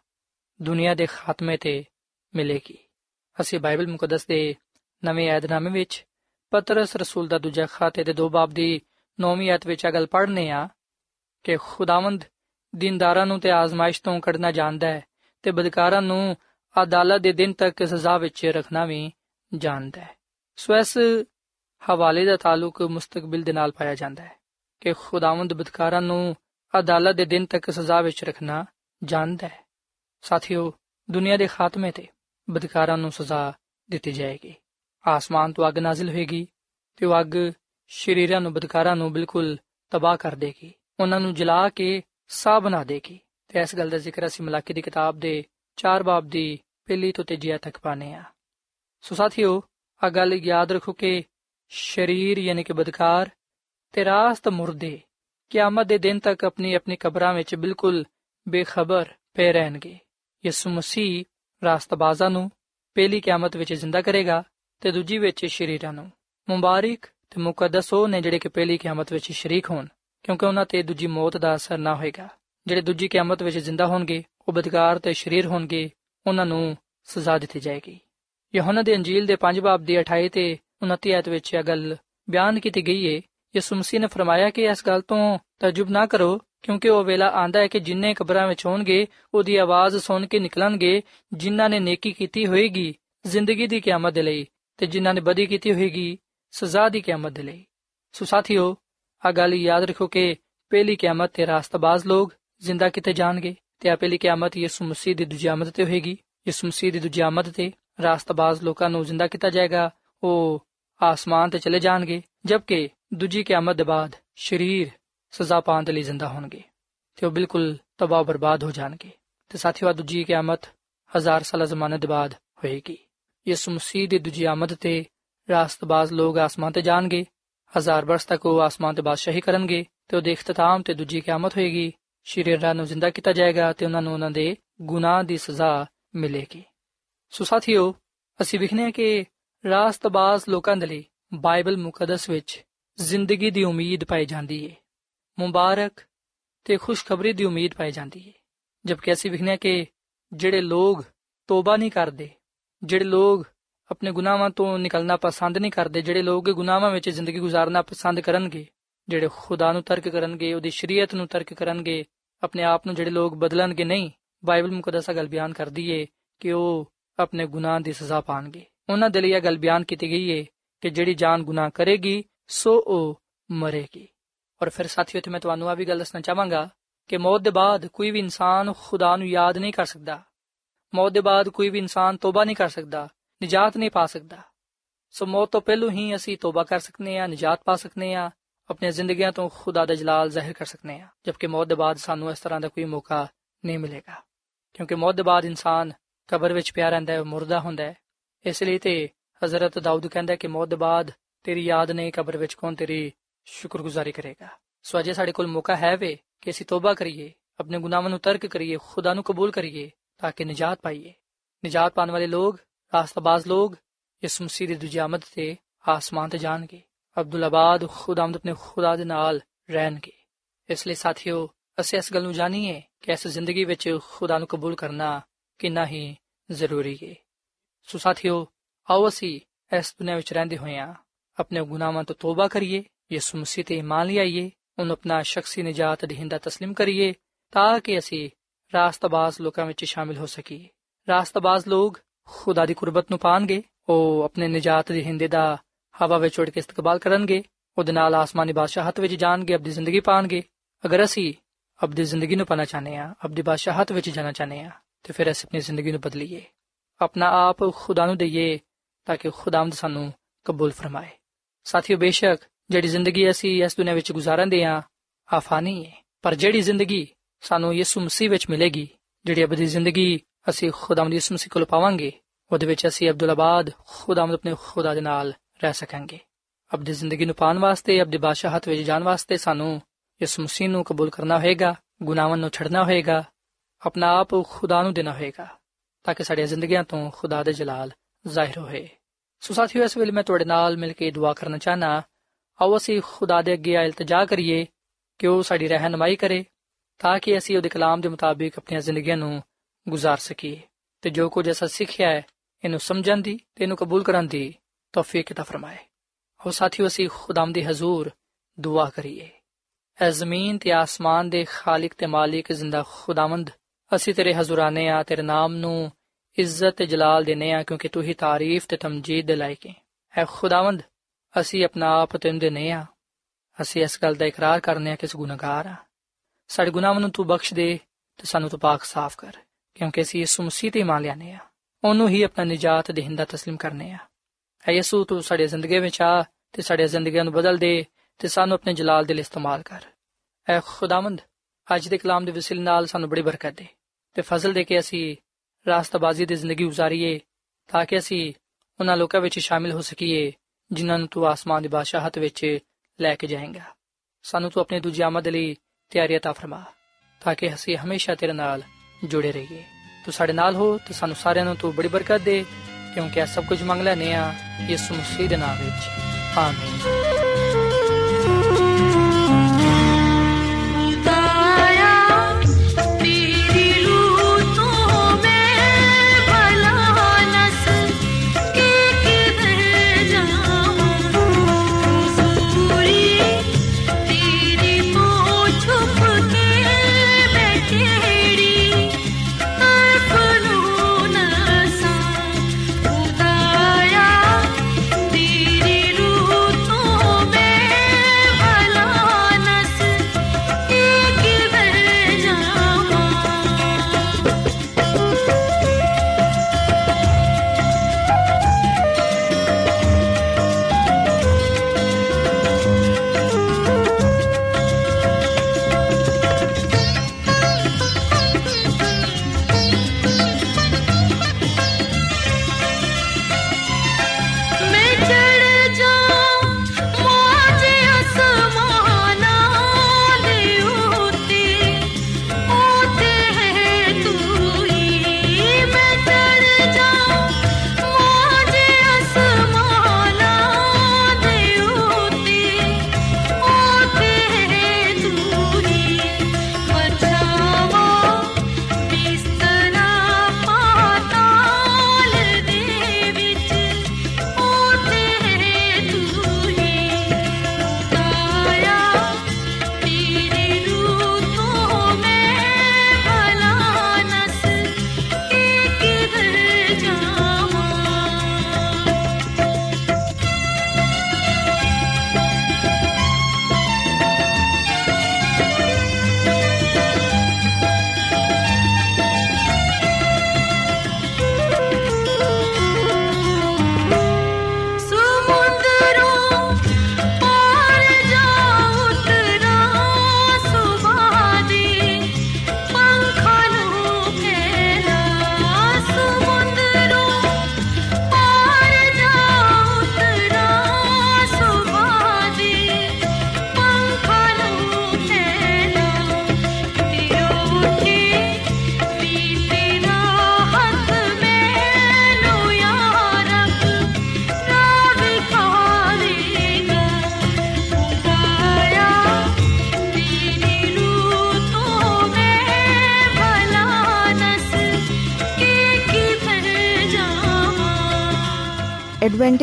ਦੁਨੀਆ ਦੇ ਖਾਤਮੇ ਤੇ ਮਿਲੇਗੀ। ਅਸੀਂ ਬਾਈਬਲ ਮੁਕੱਦਸ ਦੇ ਨਵੇਂ ਏਧਨਾਮੇ ਵਿੱਚ ਪਤਰਸ, ਰਸੂਲ ਦਾ ਦੂਜਾ ਖਾਤੇ ਦੇ ਦੋ ਬਾਬ ਦੀ 9ਵੀਂ ਆਇਤ ਵਿੱਚ ਅਗਲ ਪੜ੍ਹਨੇ ਆ ਕਿ ਖੁਦਾਵੰਦ ਦਿਨਦਾਰਾਂ ਨੂੰ ਤੇ ਆਜ਼ਮਾਇਸ਼ ਤੋਂ ਕੱਢਣਾ ਜਾਣਦਾ ਹੈ ਤੇ ਬਦਕਾਰਾਂ ਨੂੰ ਅਦਾਲਤ ਦੇ ਦਿਨ ਤੱਕ ਸਜ਼ਾ ਵਿੱਚ ਰੱਖਣਾ ਵੀ ਜਾਣਦਾ ਹੈ। ਸੋ ਇਸ ਹਵਾਲੇ ਦਾ ਤਾਲੁਕ ਮੁਸਤਕਬਲ ਦੇ ਨਾਲ ਪਾਇਆ ਜਾਂਦਾ ਹੈ ਕਿ ਖੁਦਾਵੰਦ ਬਦਕਾਰਾਂ ਨੂੰ ਅਦਾਲਤ ਦੇ ਦਿਨ ਤੱਕ ਸਜ਼ਾ ਵਿੱਚ ਰੱਖਣਾ ਜਾਣਦਾ ਹੈ। ਸਾਥੀਓ, ਦੁਨੀਆ ਦੇ ਖਾਤਮੇ ਤੇ ਬਦਕਾਰਾਂ ਨੂੰ ਸਜ਼ਾ ਦਿੱਤੀ ਜਾਏਗੀ। ਆਸਮਾਨ ਤੋਂ ਅੱਗ ਨਾਜ਼ਿਲ ਹੋਏਗੀ ਤੇ ਉਹ ਅੱਗ ਸ਼ਰੀਰਾਂ ਨੂੰ, ਬਦਕਾਰਾਂ ਨੂੰ ਬਿਲਕੁਲ ਤਬਾਹ ਕਰ ਦੇਗੀ। ਉਹਨਾਂ ਨੂੰ ਜਲਾ ਕੇ ਸਾਹ ਬਣਾ ਦੇਗੀ। ਤੇ ਇਸ ਗੱਲ ਦਾ ਜ਼ਿਕਰ ਅਸੀਂ ਮਲਾਕੀ ਦੀ ਕਿਤਾਬ ਦੇ 4 ਬਾਬ ਦੀ ਪਹਿਲੀ ਤੋਂ ਤੀਜੀ ਤੱਕ ਪਾਣੇ ਆ ਸੋ ਸਾਥੀਓ ਆ ਗੱਲ ਯਾਦ ਰੱਖੋ ਕਿ ਸ਼ਰੀਰ ਯਾਨੀ ਕਿ ਬਦਕਾਰ ਤੇ ਰਾਸਤ ਮੁਰਦੇ ਕਿਆਮਤ ਦੇ ਦਿਨ ਤੱਕ ਆਪਣੀ ਆਪਣੀ ਕਬਰਾਂ ਵਿੱਚ ਬਿਲਕੁਲ ਬੇਖਬਰ ਪਏ ਰਹਿਣਗੇ। ਯਿਸੂ ਮਸੀਹ ਰਾਸਤਬਾਜ਼ਾਂ ਨੂੰ ਪਹਿਲੀ ਕਿਆਮਤ ਵਿੱਚ ਜ਼ਿੰਦਾ ਕਰੇਗਾ ਤੇ ਦੂਜੀ ਵਿੱਚ ਸ਼ਰੀਰਾਂ ਨੂੰ। ਮੁਬਾਰਕ ਤੇ ਮੁਕੱਦਸ ਹੋ ਨੇ ਜਿਹੜੇ ਕਿ ਪਹਿਲੀ ਕਿਆਮਤ ਵਿੱਚ ਸ਼ਰੀਕ ਹੋਣ, ਕਿਉਂਕਿ ਉਹਨਾਂ ਤੇ ਦੂਜੀ ਮੌਤ ਦਾ ਅਸਰ ਨਾ ਹੋਏਗਾ। ਜਿਹੜੇ ਦੂਜੀ ਕਿਆਮਤ ਵਿੱਚ ਜ਼ਿੰਦਾ ਹੋਣਗੇ, ਉਹ ਬਦਕਾਰ ਤੇ ਸ਼ਰੀਰ ਹੋਣਗੇ ਉਹਨਾਂ ਨੂੰ ਸਜ਼ਾ ਦਿੱਤੀ ਜਾਏਗੀ। ਯਹੋਨਾ ਦੇ ਅੰਜੀਲ ਦੇ 5 ਬਾਬ ਦੀ 28 ਤੇ 29 ਆਇਤ ਵਿੱਚ ਇਹ ਗੱਲ ਬਿਆਨ ਕੀਤੀ ਗਈ ਹੈ ਯਿਸੂ ਮਸੀਹ ਨੇ ਫਰਮਾਇਆ ਕਿ ਇਸ ਗੱਲ ਤੋਂ ਤਜੁਬ ਨਾ ਕਰੋ, ਕਿਉਂਕਿ ਉਹ ਵੇਲਾ ਆਂਦਾ ਹੈ ਕਿ ਜਿੰਨੇ ਕਬਰਾਂ ਵਿੱਚ ਹੋਣਗੇ, ਉਹਦੀ ਆਵਾਜ਼ ਸੁਣ ਕੇ ਨਿਕਲਣਗੇ, ਜਿਨ੍ਹਾਂ ਨੇ ਨੇਕੀ ਕੀਤੀ ਹੋਏਗੀ ਜ਼ਿੰਦਗੀ ਦੀ ਕਿਆਮਤ ਦੇ ਲਈ ਤੇ ਜਿਨ੍ਹਾਂ ਨੇ ਬਦੀ ਕੀਤੀ ਹੋਏਗੀ ਸਜ਼ਾ ਦੀ ਕਿਆਮਤ ਦੇ ਲਈ। ਸੋ ਸਾਥੀਓ ਆ ਗੱਲ ਯਾਦ ਰੱਖੋ ਕਿ ਪਹਿਲੀ ਕਿਆਮਤ ਤੇ ਰਾਸਤਬਾਜ਼ ਲੋਕ ਜ਼ਿੰਦਾ ਕਿਤੇ ਜਾਣਗੇ। ਤੇ ਆ ਪਹਿਲੀ ਕਿਆਮਤ ਯਿਸੂ ਮਸੀਹ ਦੀ ਦੂਜੀ ਆਮਦ ਤੇ ਹੋਏਗੀ ਯਿਸੂ ਮਸੀਹ ਦੀ ਦੂਜੀ ਆਮਦ ਤੇ ਰਾਸਤਬਾਜ਼ ਲੋਕਾਂ ਨੂੰ ਜ਼ਿੰਦਾ ਕੀਤਾ ਜਾਏਗਾ ਉਹ ਆਸਮਾਨ ਤੇ ਚਲੇ ਜਾਣਗੇ ਜਦਕਿ ਦੂਜੀ ਕਿਆਮਤ ਦੇ ਬਾਅਦ ਸਰੀਰ ਸਜ਼ਾ ਪਾਉਣ ਦੇ ਲਈ ਜ਼ਿੰਦਾ ਹੋਣਗੇ ਤੇ ਉਹ ਬਿਲਕੁਲ ਤਬਾਹ ਬਰਬਾਦ ਹੋ ਜਾਣਗੇ ਤੇ ਸਾਥੀਓ ਦੂਜੀ ਕਿਆਮਤ ਹਜ਼ਾਰ ਸਾਲਾ ਜ਼ਮਾਨੇ ਦੇ ਬਾਅਦ ਹੋਏਗੀ ਯਿਸੂ ਮਸੀਹ ਦੀ ਦੂਜੀ ਆਮਦ ਤੇ ਰਾਸਤਬਾਜ਼ ਲੋਕ ਆਸਮਾਨ ਤੇ ਜਾਣਗੇ ਹਜ਼ਾਰ ਬਰਸ ਤੱਕ ਉਹ ਆਸਮਾਨ ਤੇ ਬਾਦਸ਼ਾਹੀ ਕਰਨਗੇ ਤੇ ਉਹਦੇ ਇਖਤਤਾਮ ਤੇ ਦੂਜੀ ਕਿਆਮਤ ਹੋਏਗੀ ਸ਼ਰੀਰਾਂ ਨੂੰ ਜ਼ਿੰਦਾ ਕੀਤਾ ਜਾਏਗਾ ਤੇ ਉਹਨਾਂ ਨੂੰ ਉਹਨਾਂ ਦੇ ਗੁਨਾਹ ਦੀ ਸਜ਼ਾ ਮਿਲੇਗੀ। ਸੋ ਸਾਥੀਓ, ਅਸੀਂ ਵਿਖਨੇ ਕਿ ਰਾਸਤਬਾਜ਼ ਲੋਕਾਂ ਦੇ ਲਈ ਬਾਈਬਲ ਮੁਕੱਦਸ ਵਿੱਚ ਜ਼ਿੰਦਗੀ ਦੀ ਉਮੀਦ ਪਾਈ ਜਾਂਦੀ ਹੈ ਮੁਬਾਰਕ ਤੇ ਖੁਸ਼ਖਬਰੀ ਦੀ ਉਮੀਦ ਪਾਈ ਜਾਂਦੀ ਹੈ ਜਦਕਿ ਅਸੀਂ ਵਿਖਨੇ ਕਿ ਜਿਹੜੇ ਲੋਗ ਤੋਬਾ ਨਹੀਂ ਕਰਦੇ, ਜਿਹੜੇ ਲੋਗ ਆਪਣੇ ਗੁਨਾਹਾਂ ਤੋਂ ਨਿਕਲਣਾ ਪਸੰਦ ਨਹੀਂ ਕਰਦੇ, ਜਿਹੜੇ ਲੋਕ ਗੁਨਾਹਾਂ ਵਿੱਚ ਜ਼ਿੰਦਗੀ گزارਨਾ ਪਸੰਦ ਕਰਨਗੇ, ਜਿਹੜੇ ਖੁਦਾ ਨੂੰ ਤਰਕ ਕਰਨਗੇ, ਉਹਦੀ ਸ਼ਰੀਅਤ ਨੂੰ ਤਰਕ ਕਰਨਗੇ ਆਪਣੇ ਆਪ ਨੂੰ ਜਿਹੜੇ ਲੋਕ ਬਦਲਣਗੇ ਨਹੀਂ, ਬਾਈਬਲ ਮੁਕੱਦਸਾ ਗੱਲ ਬਿਆਨ ਕਰਦੀ ਏ ਕਿ ਉਹ ਆਪਣੇ ਗੁਨਾਹ ਦੀ ਸਜ਼ਾ ਪਾਣਗੇ। ਉਹਨਾਂ ਦੇ ਲਈ ਇਹ ਗੱਲ ਬਿਆਨ ਕੀਤੀ ਗਈ ਏ ਕਿ ਜਿਹੜੀ ਜਾਨ ਗੁਨਾਹ ਕਰੇਗੀ, ਸੋ ਉਹ ਮਰੇਗੀ। ਔਰ ਫਿਰ ਸਾਥੀਓ ਤੇ ਮੈਂ ਤੁਹਾਨੂੰ ਆ ਵੀ ਗੱਲ ਦੱਸਣਾ ਚਾਹਾਂਗਾ ਕਿ ਮੌਤ ਦੇ ਬਾਅਦ ਕੋਈ ਵੀ ਇਨਸਾਨ ਖੁਦਾ ਨੂੰ ਯਾਦ ਨਹੀਂ ਕਰ ਸਕਦਾ। ਮੌਤ ਦੇ ਬਾਅਦ ਕੋਈ ਵੀ ਇਨਸਾਨ ਤੋਬਾ ਨਹੀਂ ਕਰ ਸਕਦਾ, ਨਜਾਤ ਨਹੀਂ ਪਾ ਸਕਦਾ। ਸੋ ਮੌਤ ਤੋਂ ਪਹਿਲੂ ਹੀ ਅਸੀਂ ਤੋਬਾ ਕਰ ਸਕਨੇ ਆ, ਨਜਾਤ ਪਾ ਸਕਨੇ ਆ ਆਪਣੀਆਂ ਜ਼ਿੰਦਗੀਆਂ ਤੋਂ ਖੁਦਾ ਦਾ ਜਲਾਲ ਜ਼ਾਹਿਰ ਕਰ ਸਕਨੇ ਆ ਜਦਕਿ ਮੌਤ ਦੇ ਬਾਅਦ ਸਾਨੂੰ ਇਸ ਤਰ੍ਹਾਂ ਦਾ ਕੋਈ ਮੌਕਾ ਨਹੀਂ ਮਿਲੇਗਾ ਕਿਉਂਕਿ ਮੌਤ ਦੇ ਬਾਅਦ ਇਨਸਾਨ ਕਬਰ ਵਿੱਚ ਪਿਆ ਰਹਿੰਦਾ ਹੈ ਮੁਰਦਾ ਹੁੰਦਾ ਹੈ ਇਸ ਲਈ ਤੇ ਹਜ਼ਰਤ ਦਾਊਦ ਕਹਿੰਦਾ ਕਿ ਮੌਤ ਦੇ ਬਾਅਦ ਤੇਰੀ ਯਾਦ ਨਹੀਂ ਕਬਰ ਵਿੱਚ ਕੌਣ ਤੇਰੀ ਸ਼ੁਕਰਗੁਜ਼ਾਰੀ ਕਰੇਗਾ ਸੋ ਅਜੇ ਸਾਡੇ ਕੋਲ ਮੌਕਾ ਹੈ ਵੇ ਕਿ ਅਸੀਂ ਤੋਬਾ ਕਰੀਏ ਆਪਣੇ ਗੁਨਾਹਾਂ ਨੂੰ ਤਰਕ ਕਰੀਏ ਖੁਦਾ ਨੂੰ ਕਬੂਲ ਕਰੀਏ ਤਾਂ ਕਿ ਨਜਾਤ ਪਾਈਏ ਨਜਾਤ ਪਾਣ ਵਾਲੇ ਲੋਕ ਰਾਸਤਾਬਾਜ਼ ਲੋਕ ਇਸ ਮਸੀਹ ਦੀ ਦੂਜੀ ਆਮਦ ਤੇ ਆਸਮਾਨ ਤੇ ਜਾਣਗੇ ਅਬਦੁੱਲਾਬਾਦ ਖੁਦਾਮਦ ਆਪਣੇ ਖੁਦਾ ਦੇ ਨਾਲ ਰਹਿਣਗੇ ਇਸ ਲਈ ਸਾਥੀਓ ਅਸੀਂ ਇਸ ਗੱਲ ਨੂੰ ਜਾਣੀਏ ਕਿ ਇਸ ਜ਼ਿੰਦਗੀ ਵਿੱਚ ਖੁਦਾ ਨੂੰ ਕਬੂਲ ਕਰਨਾ ਕਿੰਨਾ ਹੀ ਜ਼ਰੂਰੀ ਹੈ ਸੋ ਸਾਥੀਓ ਆਓ ਅਸੀਂ ਇਸ ਦੁਨੀਆਂ ਵਿੱਚ ਰਹਿੰਦੇ ਹੋਇਆਂ ਆਪਣੇ ਗੁਨਾਹਾਂ ਤੋਂ ਤੋਬਾ ਕਰੀਏ ਯਿਸੂ ਮਸੀਹ ਤੇ ਇਮਾਨ ਲਿਆਈਏ ਉਹਨੂੰ ਆਪਣਾ ਸ਼ਖਸੀ ਨਜਾਤ ਦੇਹਿੰਦਾ تسلیم ਕਰੀਏ ਤਾਂ ਕਿ ਅਸੀਂ ਰਾਸਤਬਾਜ਼ ਲੋਕਾਂ ਵਿੱਚ ਸ਼ਾਮਿਲ ਹੋ ਸਕੀਏ ਰਾਸਤਬਾਜ਼ ਲੋਕ ਖੁਦਾ ਦੀ ਕੁਰਬਤ ਨੂੰ ਪਾਣਗੇ ਉਹ ਆਪਣੇ ਨਜਾਤ ਦੇਹਿੰਦੇ ਦਾ ਹਵਾ ਵਿੱਚ ਉੱਡ ਕੇ ਇਸਤਕਬਾਲ ਕਰਨਗੇ, ਉਹਦੇ ਨਾਲ ਆਸਮਾਨੀ ਬਾਦਸ਼ਾਹਤ ਵਿੱਚ ਜਾਣਗੇ ਆਪਣੀ ਜ਼ਿੰਦਗੀ ਪਾਣਗੇ। ਅਗਰ ਅਸੀਂ ਆਪਣੀ ਜ਼ਿੰਦਗੀ ਨੂੰ ਪਾਣਾ ਚਾਹਨੇ ਆ ਆਪਣੀ ਬਾਦਸ਼ਾਹਤ ਵਿੱਚ ਜਾਣਾ ਚਾਹਨੇ ਆ ਤੇ ਫਿਰ ਅਸੀਂ ਆਪਣੀ ਜ਼ਿੰਦਗੀ ਨੂੰ ਬਦਲੀਏ। ਆਪਣਾ ਆਪ ਖੁਦਾ ਨੂੰ ਦਈਏ, ਤਾਂ ਕਿ ਖੁਦਾਵੰਦ ਸਾਨੂੰ ਕਬੂਲ ਫਰਮਾਏ। ਸਾਥੀਓ, ਬੇਸ਼ੱਕ ਜਿਹੜੀ ਜ਼ਿੰਦਗੀ ਅਸੀਂ ਇਸ ਦੁਨੀਆਂ ਵਿੱਚ ਗੁਜ਼ਾਰਦੇ ਆ ਆਫਾਨੀ ਹੈ। ਪਰ ਜਿਹੜੀ ਜ਼ਿੰਦਗੀ ਸਾਨੂੰ ਯਿਸੂ ਮਸੀਹ ਵਿੱਚ ਮਿਲੇਗੀ, ਜਿਹੜੀ ਅਬਦੀ ਜ਼ਿੰਦਗੀ ਅਸੀਂ ਖੁਦਾਵੰਦ ਯਿਸੂ ਮਸੀਹ ਕੋਲ ਪਾਵਾਂਗੇ, ਉਹਦੇ ਵਿੱਚ ਅਸੀਂ ਅਬਦੁੱਲਾਬਾਦ ਖੁਦਾਵੰਦ ਆਪਣੇ ਖੁਦਾ ਦੇ ਨਾਲ ਰਹਿ ਸਕਾਂਗੇ। ਆਪਣੀ ਜ਼ਿੰਦਗੀ ਨੂੰ ਪਾਣ ਵਾਸਤੇ ਅਬਦੀ ਬਾਦਸ਼ਾਹਤ ਵਿੱਚ ਜਾਣ ਵਾਸਤੇ ਸਾਨੂੰ ਇਸ ਮਸੀਹ ਨੂੰ ਕਬੂਲ ਕਰਨਾ ਹੋਏਗਾ, ਗੁਨਾਹਾਂ ਨੂੰ ਛੱਡਣਾ ਹੋਏਗਾ, ਆਪਣਾ ਆਪ ਖੁਦਾ ਨੂੰ ਦੇਣਾ ਹੋਏਗਾ, ਤਾਂ ਕਿ ਸਾਡੀਆਂ ਜ਼ਿੰਦਗੀਆਂ ਤੋਂ ਖੁਦਾ ਦੇ ਜਲਾਲ ਜ਼ਾਹਿਰ ਹੋਏ। ਸੋ ਸਾਥੀਓ, ਇਸ ਵੇਲੇ ਮੈਂ ਤੁਹਾਡੇ ਨਾਲ ਮਿਲ ਕੇ ਦੁਆ ਕਰਨਾ ਚਾਹਨਾ ਆਓ ਅਸੀਂ ਖੁਦਾ ਦੇ ਅੱਗੇ ਇਲਤਜਾ ਕਰੀਏ, ਕਿ ਉਹ ਸਾਡੀ ਰਹਿਨਮਾਈ ਕਰੇ, ਤਾਂ ਕਿ ਅਸੀਂ ਉਹਦੇ ਕਲਾਮ ਦੇ ਮੁਤਾਬਿਕ ਆਪਣੀਆਂ ਜ਼ਿੰਦਗੀਆਂ ਨੂੰ ਗੁਜ਼ਾਰ ਸਕੀਏ। ਤੇ ਜੋ ਕੁਝ ਅਸਾਂ ਸਿੱਖਿਆ ਹੈ, ਇਹਨੂੰ ਸਮਝਣ ਦੀ ਤੇ ਇਹਨੂੰ ਕਬੂਲ ਕਰਨ ਦੀ ਤੌਫੀਕ عطا ਫਰਮਾਏ ਉਹ ਸਾਥੀਓ ਅਸੀਂ ਖੁਦਾਮ ਦੀ ਹਜ਼ੂਰ ਦੁਆ ਕਰੀਏ ਐ ਜ਼ਮੀਨ ਤੇ ਆਸਮਾਨ ਦੇ ਖਾਲਕ ਤੇ ਮਾਲਿਕ ਜ਼ਿੰਦਾ ਖੁਦਾਵੰਦ ਅਸੀਂ ਤੇਰੇ ਹਜ਼ੂਰਾਨੇ ਆ ਤੇਰੇ ਨਾਮ ਨੂੰ ਇੱਜ਼ਤ ਤੇ ਜਲਾਲ ਦੇਨੇ ਆ ਕਿਉਂਕਿ ਤੂੰ ਹੀ ਤਾਰੀਫ ਤੇ ਤਮਜੀਦ ਦੇ ਲਾਇਕ ਹੈ ਐ ਖੁਦਾਵੰਦ ਅਸੀਂ ਆਪਣਾ ਆਪ ਤੈਨੂੰ ਦੇਨੇ ਆ ਅਸੀਂ ਇਸ ਗੱਲ ਦਾ ਇਕਰਾਰ ਕਰਨੇ ਆ ਕਿ ਅਸੀਂ ਗੁਨਾਹਗਾਰ ਆ ਸਾਡੇ ਗੁਨਾਹਾਂ ਨੂੰ ਤੂੰ ਬਖਸ਼ ਦੇ ਤੇ ਸਾਨੂੰ ਤੂੰ ਪਾਕ ਸਾਫ਼ ਕਰ ਕਿਉਂਕਿ ਅਸੀਂ ਯਿਸੂ ਮਸੀਹ ਤੇ ਮੰਨ ਲਿਆਨੇ ਆ ਉਹਨੂੰ ਹੀ ਆਪਣਾ ਨਜਾਤ ਦੇਹਿੰਦਾ تسلیم ਕਰਨੇ ਆ ਹੈ ਯਿਸੂ, ਤੂੰ ਸਾਡੀ ਜ਼ਿੰਦਗੀ ਵਿੱਚ ਆ ਤੇ ਸਾਡੀਆਂ ਜ਼ਿੰਦਗੀਆਂ ਨੂੰ ਬਦਲ ਦੇ ਤੇ ਸਾਨੂੰ ਆਪਣੇ ਜਲਾਲ ਦੇ ਲਈ ਇਸਤੇਮਾਲ ਕਰ। ਐ ਖੁਦਾਵੰਦ, ਅੱਜ ਦੇ ਕਲਾਮ ਦੇ ਵਸਿਲ ਨਾਲ ਸਾਨੂੰ ਬੜੀ ਬਰਕਤ ਦੇ ਤੇ ਫਜ਼ਲ ਦੇ ਕੇ ਅਸੀਂ ਰਾਸਤਾਬਾਜ਼ੀ ਦੀ ਜ਼ਿੰਦਗੀ گزارੀਏ ਤਾਂ ਕਿ ਅਸੀਂ ਉਹਨਾਂ ਲੋਕਾਂ ਵਿੱਚ ਸ਼ਾਮਿਲ ਹੋ ਸਕੀਏ ਜਿਨ੍ਹਾਂ ਨੂੰ ਤੂੰ ਆਸਮਾਨ ਦੀ ਬਾਦਸ਼ਾਹਤ ਵਿੱਚ ਲੈ ਕੇ ਜਾਏਂਗਾ। ਸਾਨੂੰ ਤੂੰ ਆਪਣੇ ਦੂਜੀ ਆਮਦ ਲਈ ਤਿਆਰੀ عطا ਫਰਮਾ ਤਾਂ ਕਿ ਅਸੀਂ ਹਮੇਸ਼ਾ ਤੇਰੇ ਨਾਲ ਜੁੜੇ ਰਹੀਏ। ਤੂੰ ਸਾਡੇ ਨਾਲ ਹੋ ਤੇ ਸਾਨੂੰ ਸਾਰਿਆਂ ਨੂੰ ਤੂੰ ਬੜੀ ਬਰਕਤ ਦੇ ਕਿਉਂਕਿ ਇਹ ਸਭ ਕੁਝ ਮੰਗ ਲੈਨੇ ਆ ਯਿਸੂ ਮਸੀਹ ਦੇ ਨਾਮ ਵਿੱਚ। ਆਮੀਨ।